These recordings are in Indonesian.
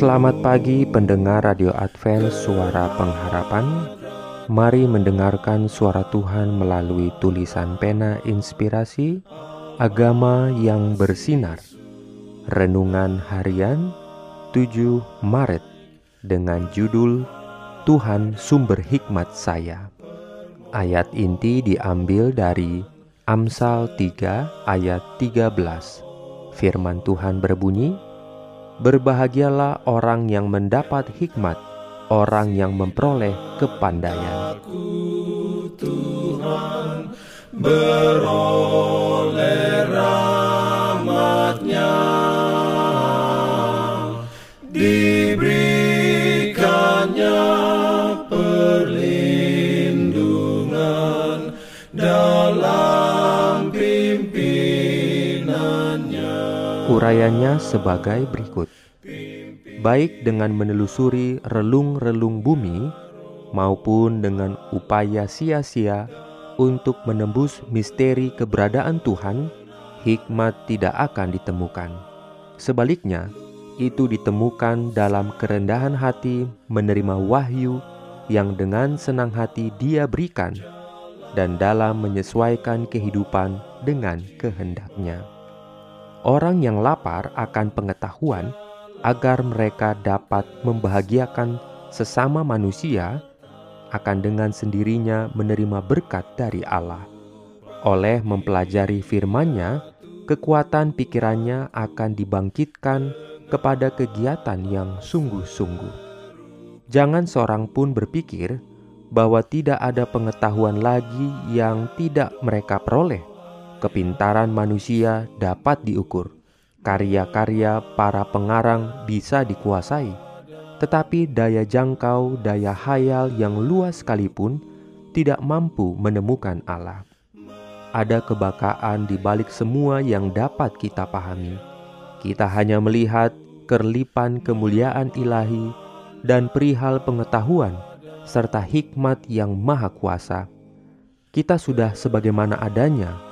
Selamat pagi pendengar Radio Advent Suara Pengharapan. Mari mendengarkan suara Tuhan melalui tulisan pena inspirasi Agama yang bersinar. Renungan harian 7 Maret Dengan judul Tuhan sumber hikmat saya. Ayat inti diambil dari Amsal 3 ayat 13 Firman Tuhan berbunyi, Berbahagialah orang yang mendapat hikmat, orang yang memperoleh kepandaian. Beroleh Urayanya sebagai berikut. Baik dengan menelusuri relung-relung bumi maupun dengan upaya sia-sia untuk menembus misteri keberadaan Tuhan, hikmat tidak akan ditemukan. Sebaliknya, itu ditemukan dalam kerendahan hati menerima wahyu yang dengan senang hati Dia berikan dan dalam menyesuaikan kehidupan dengan kehendaknya orang yang lapar akan pengetahuan agar mereka dapat membahagiakan sesama manusia akan dengan sendirinya menerima berkat dari Allah. Oleh mempelajari firman-Nya, kekuatan pikirannya akan dibangkitkan kepada kegiatan yang sungguh-sungguh. Jangan seorang pun berpikir bahwa tidak ada pengetahuan lagi yang tidak mereka peroleh Kepintaran manusia dapat diukur. Karya-karya para pengarang bisa dikuasai. Tetapi daya jangkau, daya hayal yang luas sekalipun tidak mampu menemukan Allah. Ada kebakaan di balik semua yang dapat kita pahami. Kita hanya melihat kerlipan kemuliaan ilahi dan perihal pengetahuan serta hikmat yang maha kuasa. Kita sudah sebagaimana adanya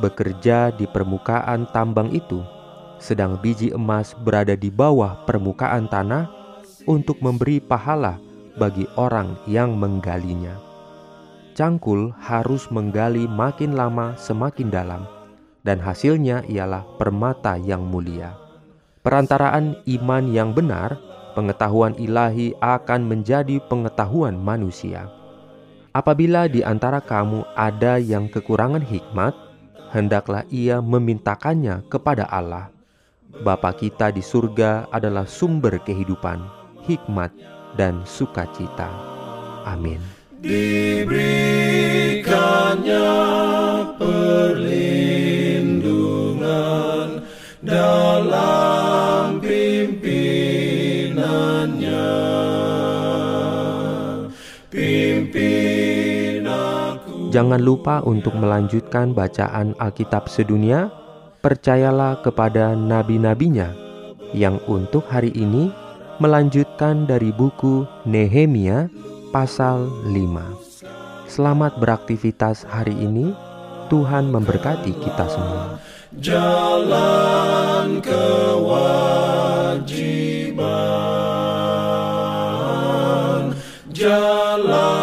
bekerja di permukaan tambang itu, sedang biji emas berada di bawah permukaan tanah untuk memberi pahala bagi orang yang menggalinya. Cangkul harus menggali makin lama semakin dalam, dan hasilnya ialah permata yang mulia. Perantaraan iman yang benar, pengetahuan ilahi akan menjadi pengetahuan manusia. Apabila di antara kamu ada yang kekurangan hikmat, hendaklah ia memintakannya kepada Allah. Bapa kita di surga adalah sumber kehidupan, hikmat, dan sukacita. Amin. Diberikannya perlindungan dalam pimpinannya. Pimpin. Jangan lupa untuk melanjutkan bacaan Alkitab sedunia. Percayalah kepada nabi-nabinya yang untuk hari ini melanjutkan dari buku Nehemia pasal 5. Selamat beraktivitas hari ini. Tuhan memberkati kita semua. Jalan kewajiban. Jalan